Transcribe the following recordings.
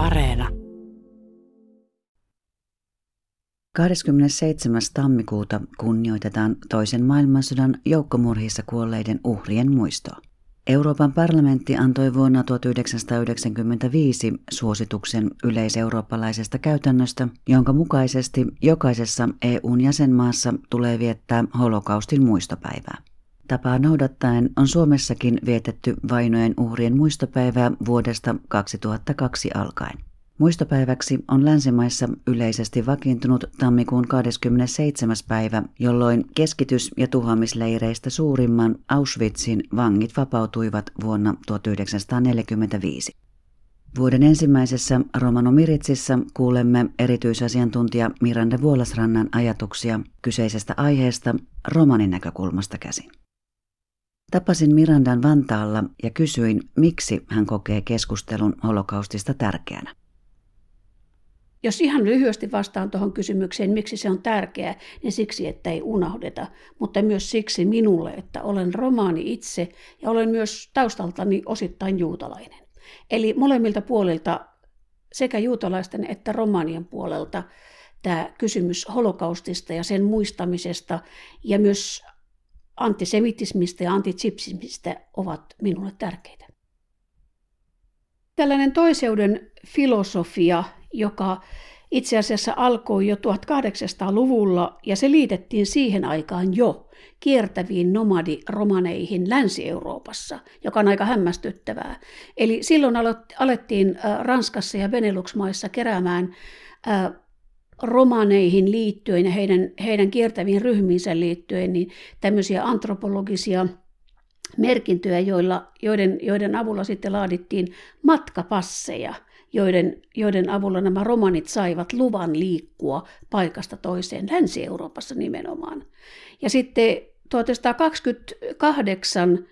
Areena. 27. tammikuuta kunnioitetaan toisen maailmansodan joukkomurhissa kuolleiden uhrien muistoa. Euroopan parlamentti antoi vuonna 1995 suosituksen yleiseurooppalaisesta käytännöstä, jonka mukaisesti jokaisessa EUn jäsenmaassa tulee viettää holokaustin muistopäivää. Tapaa noudattaen on Suomessakin vietetty vainojen uhrien muistopäivää vuodesta 2002 alkaen. Muistopäiväksi on länsimaissa yleisesti vakiintunut tammikuun 27. päivä, jolloin keskitys- ja tuhoamisleireistä suurimman Auschwitzin vangit vapautuivat vuonna 1945. Vuoden ensimmäisessä Romano Miritsissa kuulemme erityisasiantuntija Miranda Vuolasrannan ajatuksia kyseisestä aiheesta romanin näkökulmasta käsin. Tapasin Mirandan Vantaalla ja kysyin, miksi hän kokee keskustelun holokaustista tärkeänä. Jos ihan lyhyesti vastaan tuohon kysymykseen, miksi se on tärkeää, niin siksi, että ei unohdeta, mutta myös siksi minulle, että olen romaani itse ja olen myös taustaltani osittain juutalainen. Eli molemmilta puolilta, sekä juutalaisten että romaanien puolelta, tämä kysymys holokaustista ja sen muistamisesta ja myös antisemitismistä ja antitsipsismistä ovat minulle tärkeitä. Tällainen toiseuden filosofia, joka itse asiassa alkoi jo 1800-luvulla ja se liitettiin siihen aikaan jo kiertäviin nomadiromaneihin Länsi-Euroopassa, joka on aika hämmästyttävää. Eli silloin alettiin Ranskassa ja Benelux-maissa keräämään romaneihin liittyen ja heidän, heidän kiertäviin ryhmiinsä liittyen niin tämmöisiä antropologisia merkintöjä, joilla, joiden, joiden avulla sitten laadittiin matkapasseja, joiden, joiden avulla nämä romanit saivat luvan liikkua paikasta toiseen, Länsi-Euroopassa nimenomaan. Ja sitten 1928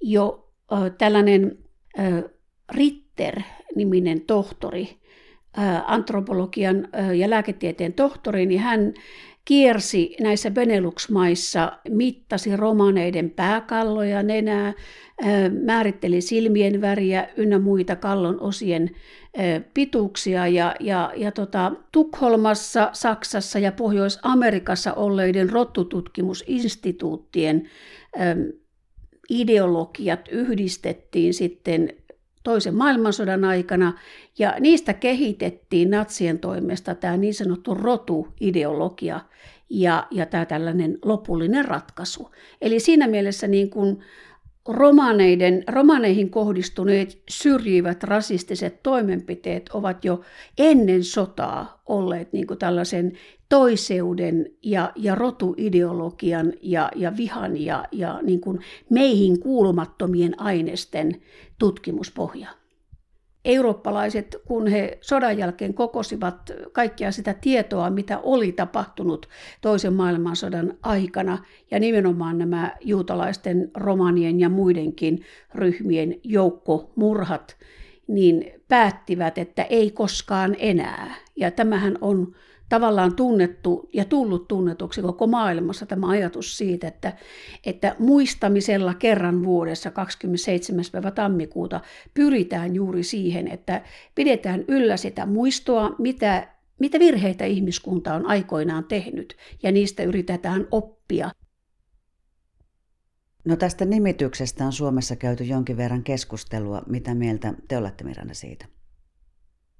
jo äh, tällainen äh, Ritter-niminen tohtori antropologian ja lääketieteen tohtori, niin hän kiersi näissä Benelux-maissa, mittasi romaneiden pääkalloja, nenää, määritteli silmien väriä ynnä muita kallon osien pituuksia. Ja, ja, ja tota, Tukholmassa, Saksassa ja Pohjois-Amerikassa olleiden rottututkimusinstituuttien ideologiat yhdistettiin sitten toisen maailmansodan aikana, ja niistä kehitettiin natsien toimesta tämä niin sanottu rotuideologia ja, ja tämä tällainen lopullinen ratkaisu. Eli siinä mielessä niin kuin romaneiden, romaneihin kohdistuneet syrjivät rasistiset toimenpiteet ovat jo ennen sotaa olleet niin kuin tällaisen toiseuden ja, ja rotuideologian ja, ja vihan ja, ja niin kuin meihin kuulumattomien aineisten tutkimuspohja. Eurooppalaiset, kun he sodan jälkeen kokosivat kaikkia sitä tietoa, mitä oli tapahtunut toisen maailmansodan aikana, ja nimenomaan nämä juutalaisten, romanien ja muidenkin ryhmien joukkomurhat, niin päättivät, että ei koskaan enää. Ja tämähän on tavallaan tunnettu ja tullut tunnetuksi koko maailmassa tämä ajatus siitä, että, että muistamisella kerran vuodessa 27. päivä tammikuuta pyritään juuri siihen, että pidetään yllä sitä muistoa, mitä, mitä virheitä ihmiskunta on aikoinaan tehnyt ja niistä yritetään oppia. No tästä nimityksestä on Suomessa käyty jonkin verran keskustelua. Mitä mieltä te olette Miranda siitä?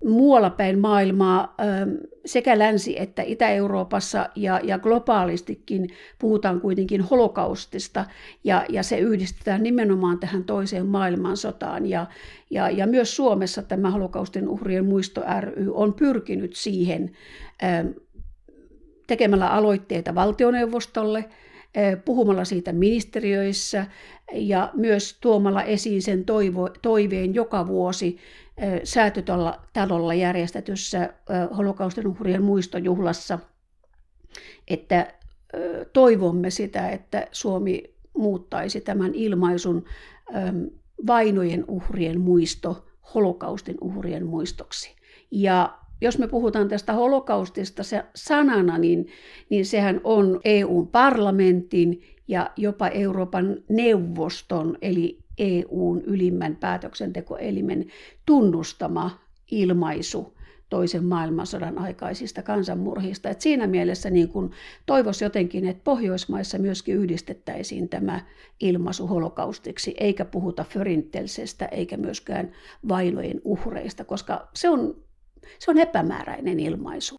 Muualla päin maailmaa sekä Länsi- että Itä-Euroopassa ja, ja globaalistikin puhutaan kuitenkin holokaustista ja, ja se yhdistetään nimenomaan tähän toiseen maailmansotaan. Ja, ja, ja myös Suomessa tämä holokaustin uhrien muisto ry on pyrkinyt siihen tekemällä aloitteita valtioneuvostolle, puhumalla siitä ministeriöissä ja myös tuomalla esiin sen toivo, toiveen joka vuosi säätötalolla järjestetyssä holokaustin uhrien muistojuhlassa, että toivomme sitä, että Suomi muuttaisi tämän ilmaisun vainojen uhrien muisto holokaustin uhrien muistoksi. Ja jos me puhutaan tästä holokaustista se sanana, niin, niin sehän on EU-parlamentin ja jopa Euroopan neuvoston, eli EUn ylimmän päätöksentekoelimen tunnustama ilmaisu toisen maailmansodan aikaisista kansanmurhista. Et siinä mielessä niin kun toivoisi jotenkin, että Pohjoismaissa myöskin yhdistettäisiin tämä ilmaisu holokaustiksi, eikä puhuta förintelsestä eikä myöskään vainojen uhreista, koska se on, se on epämääräinen ilmaisu.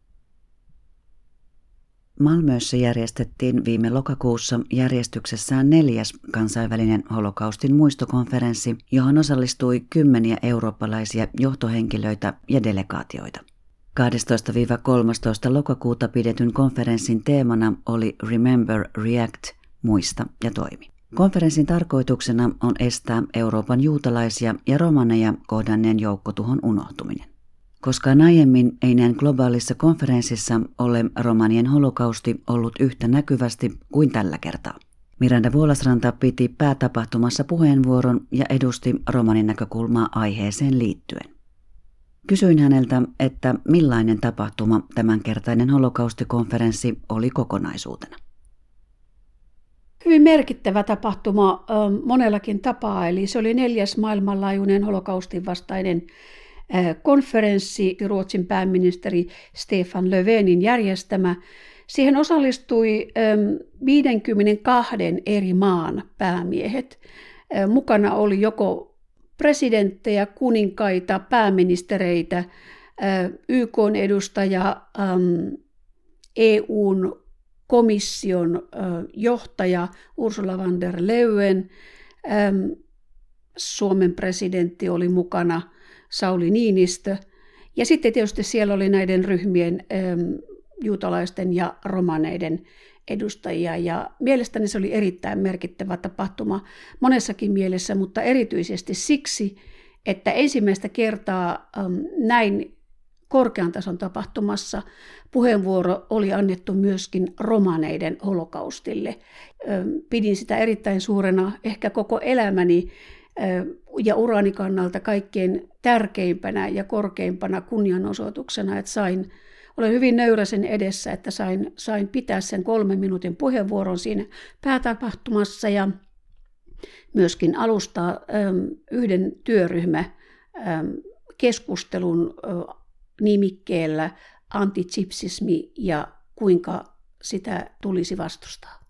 Malmössä järjestettiin viime lokakuussa järjestyksessään neljäs kansainvälinen holokaustin muistokonferenssi, johon osallistui kymmeniä eurooppalaisia johtohenkilöitä ja delegaatioita. 12-13 lokakuuta pidetyn konferenssin teemana oli Remember, React, muista ja toimi. Konferenssin tarkoituksena on estää Euroopan juutalaisia ja romaneja kohdanneen joukkotuhon unohtuminen. Koska aiemmin ei näin globaalissa konferenssissa ole romanien holokausti ollut yhtä näkyvästi kuin tällä kertaa. Miranda Vuolasranta piti päätapahtumassa puheenvuoron ja edusti romanin näkökulmaa aiheeseen liittyen. Kysyin häneltä, että millainen tapahtuma tämänkertainen holokaustikonferenssi oli kokonaisuutena. Hyvin merkittävä tapahtuma monellakin tapaa, eli se oli neljäs maailmanlaajuinen holokaustin vastainen konferenssi, Ruotsin pääministeri Stefan Löfvenin järjestämä. Siihen osallistui 52 eri maan päämiehet. Mukana oli joko presidenttejä, kuninkaita, pääministereitä, YK-edustaja, EUn komission johtaja Ursula von der Leyen, Suomen presidentti oli mukana – Sauli Niinistö. Ja sitten tietysti siellä oli näiden ryhmien juutalaisten ja romaneiden edustajia. Ja mielestäni se oli erittäin merkittävä tapahtuma monessakin mielessä, mutta erityisesti siksi, että ensimmäistä kertaa näin korkean tason tapahtumassa puheenvuoro oli annettu myöskin romaneiden holokaustille. Pidin sitä erittäin suurena, ehkä koko elämäni ja urani kannalta kaikkein tärkeimpänä ja korkeimpana kunnianosoituksena, että sain, olen hyvin nöyrä sen edessä, että sain, sain pitää sen kolmen minuutin puheenvuoron siinä päätapahtumassa ja myöskin alustaa yhden työryhmä keskustelun nimikkeellä antitsipsismi ja kuinka sitä tulisi vastustaa.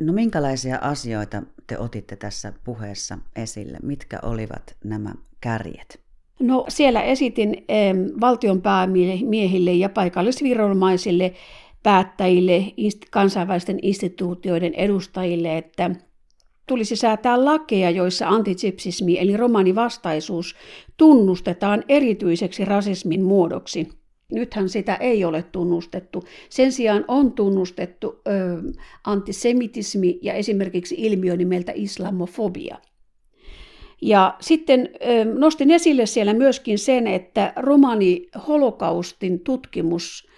No minkälaisia asioita te otitte tässä puheessa esille? Mitkä olivat nämä kärjet? No siellä esitin valtion päämiehille ja paikallisviranomaisille, päättäjille, kansainvälisten instituutioiden edustajille, että tulisi säätää lakeja, joissa antitsipsismi eli romanivastaisuus tunnustetaan erityiseksi rasismin muodoksi. Nythän sitä ei ole tunnustettu. Sen sijaan on tunnustettu ö, antisemitismi ja esimerkiksi ilmiö nimeltä islamofobia. Ja sitten ö, nostin esille siellä myöskin sen, että romani holokaustin tutkimus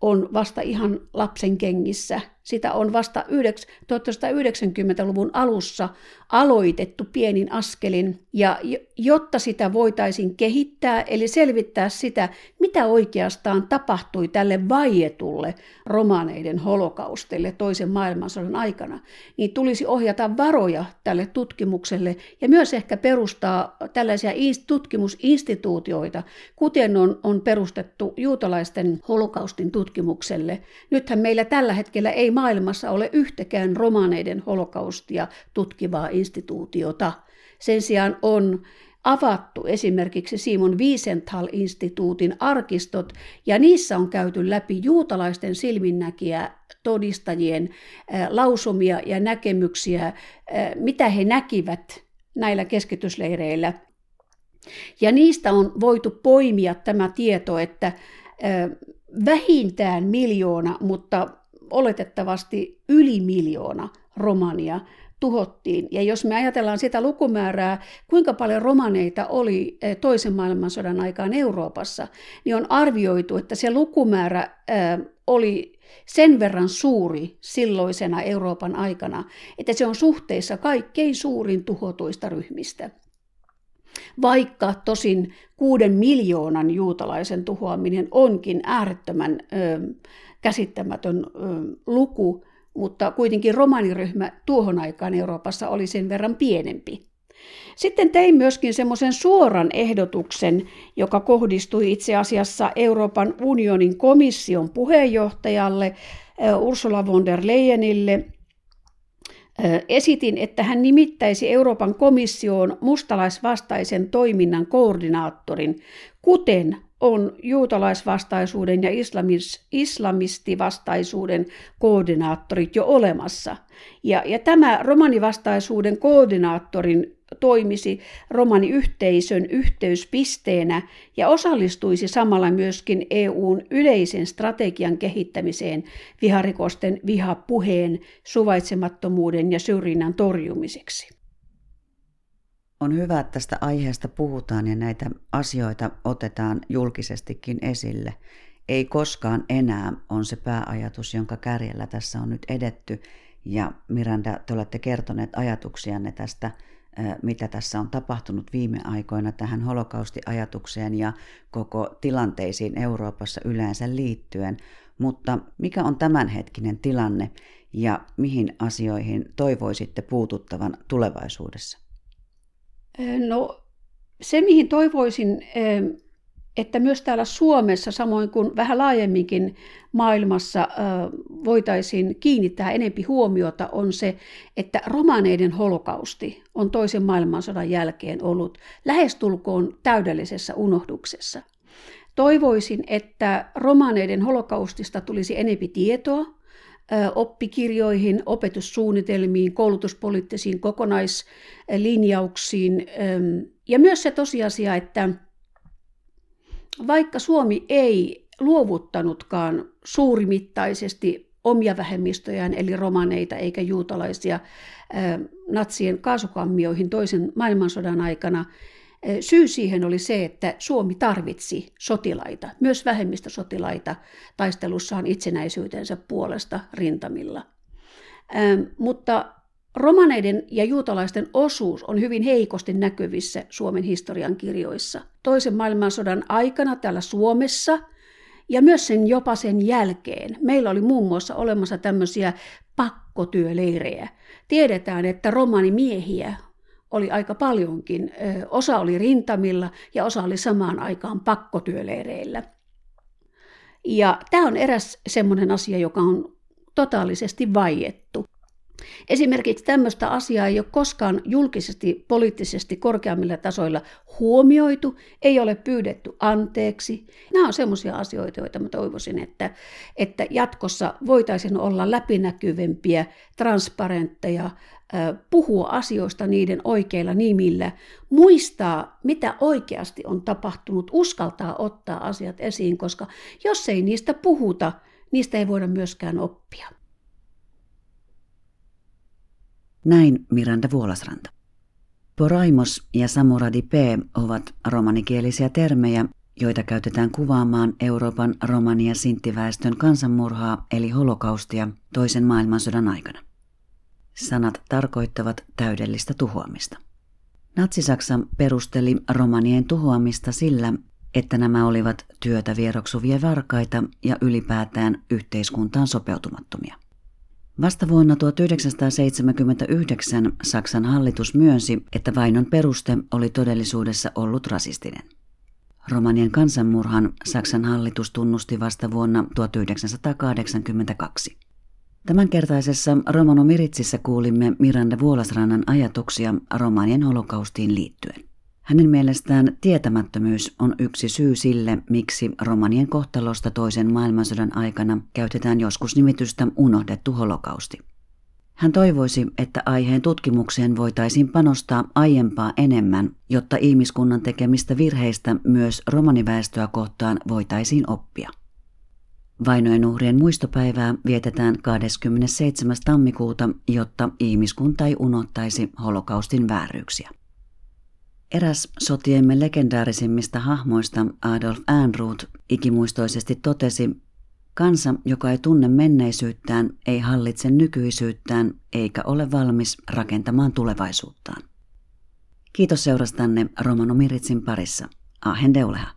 on vasta ihan lapsen kengissä. Sitä on vasta 1990-luvun alussa aloitettu pienin askelin, ja jotta sitä voitaisiin kehittää, eli selvittää sitä, mitä oikeastaan tapahtui tälle vaietulle romaneiden holokaustille toisen maailmansodan aikana, niin tulisi ohjata varoja tälle tutkimukselle ja myös ehkä perustaa tällaisia tutkimusinstituutioita, kuten on, on perustettu juutalaisten holokaustin tutkimukselle. Nythän meillä tällä hetkellä ei maailmassa ole yhtäkään romaneiden holokaustia tutkivaa instituutiota. Sen sijaan on avattu esimerkiksi Simon Wiesenthal-instituutin arkistot, ja niissä on käyty läpi juutalaisten silminnäkiä todistajien lausumia ja näkemyksiä, mitä he näkivät näillä keskitysleireillä. Ja niistä on voitu poimia tämä tieto, että vähintään miljoona, mutta oletettavasti yli miljoona romania tuhottiin. Ja jos me ajatellaan sitä lukumäärää, kuinka paljon romaneita oli eh, toisen maailmansodan aikaan Euroopassa, niin on arvioitu, että se lukumäärä eh, oli sen verran suuri silloisena Euroopan aikana, että se on suhteessa kaikkein suurin tuhotuista ryhmistä. Vaikka tosin kuuden miljoonan juutalaisen tuhoaminen onkin äärettömän ö, käsittämätön ö, luku, mutta kuitenkin romaniryhmä tuohon aikaan Euroopassa oli sen verran pienempi. Sitten tein myöskin semmoisen suoran ehdotuksen, joka kohdistui itse asiassa Euroopan unionin komission puheenjohtajalle Ursula von der Leyenille. Esitin, että hän nimittäisi Euroopan komissioon mustalaisvastaisen toiminnan koordinaattorin, kuten on juutalaisvastaisuuden ja islamis, islamistivastaisuuden koordinaattorit jo olemassa. Ja, ja tämä romanivastaisuuden koordinaattorin toimisi romaniyhteisön yhteyspisteenä ja osallistuisi samalla myöskin EUn yleisen strategian kehittämiseen viharikosten, vihapuheen, suvaitsemattomuuden ja syrjinnän torjumiseksi. On hyvä, että tästä aiheesta puhutaan ja näitä asioita otetaan julkisestikin esille. Ei koskaan enää on se pääajatus, jonka kärjellä tässä on nyt edetty. Ja Miranda, te olette kertoneet ajatuksianne tästä, mitä tässä on tapahtunut viime aikoina tähän holokaustiajatukseen ja koko tilanteisiin Euroopassa yleensä liittyen. Mutta mikä on tämänhetkinen tilanne ja mihin asioihin toivoisitte puututtavan tulevaisuudessa? No se, mihin toivoisin, että myös täällä Suomessa, samoin kuin vähän laajemminkin maailmassa voitaisiin kiinnittää enempi huomiota, on se, että romaneiden holokausti on toisen maailmansodan jälkeen ollut lähestulkoon täydellisessä unohduksessa. Toivoisin, että romaneiden holokaustista tulisi enempi tietoa, oppikirjoihin, opetussuunnitelmiin, koulutuspoliittisiin kokonaislinjauksiin ja myös se tosiasia, että vaikka Suomi ei luovuttanutkaan suurimittaisesti omia vähemmistöjään, eli romaneita eikä juutalaisia, natsien kaasukammioihin toisen maailmansodan aikana, Syy siihen oli se, että Suomi tarvitsi sotilaita, myös vähemmistösotilaita taistelussaan itsenäisyytensä puolesta rintamilla. Mutta romaneiden ja juutalaisten osuus on hyvin heikosti näkyvissä Suomen historian kirjoissa. Toisen maailmansodan aikana täällä Suomessa ja myös sen jopa sen jälkeen meillä oli muun muassa olemassa tämmöisiä pakkotyöleirejä. Tiedetään, että romanimiehiä oli aika paljonkin. Osa oli rintamilla ja osa oli samaan aikaan pakkotyöleireillä. Ja tämä on eräs semmoinen asia, joka on totaalisesti vaiettu. Esimerkiksi tämmöistä asiaa ei ole koskaan julkisesti, poliittisesti korkeammilla tasoilla huomioitu, ei ole pyydetty anteeksi. Nämä on semmoisia asioita, joita mä toivoisin, että, että jatkossa voitaisiin olla läpinäkyvempiä, transparentteja, puhua asioista niiden oikeilla nimillä, muistaa, mitä oikeasti on tapahtunut, uskaltaa ottaa asiat esiin, koska jos ei niistä puhuta, niistä ei voida myöskään oppia. Näin Miranda Vuolasranta. Poraimos ja samuradi p ovat romanikielisiä termejä, joita käytetään kuvaamaan Euroopan romania sinttiväestön kansanmurhaa eli holokaustia toisen maailmansodan aikana. Sanat tarkoittavat täydellistä tuhoamista. Natsi-Saksa perusteli romanien tuhoamista sillä, että nämä olivat työtä vieroksuvia varkaita ja ylipäätään yhteiskuntaan sopeutumattomia. Vasta vuonna 1979 Saksan hallitus myönsi, että vainon peruste oli todellisuudessa ollut rasistinen. Romanien kansanmurhan Saksan hallitus tunnusti vasta vuonna 1982. Tämänkertaisessa Romano Miritsissä kuulimme Miranda Vuolasrannan ajatuksia romanien holokaustiin liittyen. Hänen mielestään tietämättömyys on yksi syy sille, miksi romanien kohtalosta toisen maailmansodan aikana käytetään joskus nimitystä unohdettu holokausti. Hän toivoisi, että aiheen tutkimukseen voitaisiin panostaa aiempaa enemmän, jotta ihmiskunnan tekemistä virheistä myös romaniväestöä kohtaan voitaisiin oppia. Vainojen uhrien muistopäivää vietetään 27. tammikuuta, jotta ihmiskunta ei unohtaisi holokaustin vääryyksiä. Eräs sotiemme legendaarisimmista hahmoista Adolf Ehrnrooth ikimuistoisesti totesi, kansa, joka ei tunne menneisyyttään, ei hallitse nykyisyyttään eikä ole valmis rakentamaan tulevaisuuttaan. Kiitos seurastanne Romano Miritsin parissa. Ahen deuleha.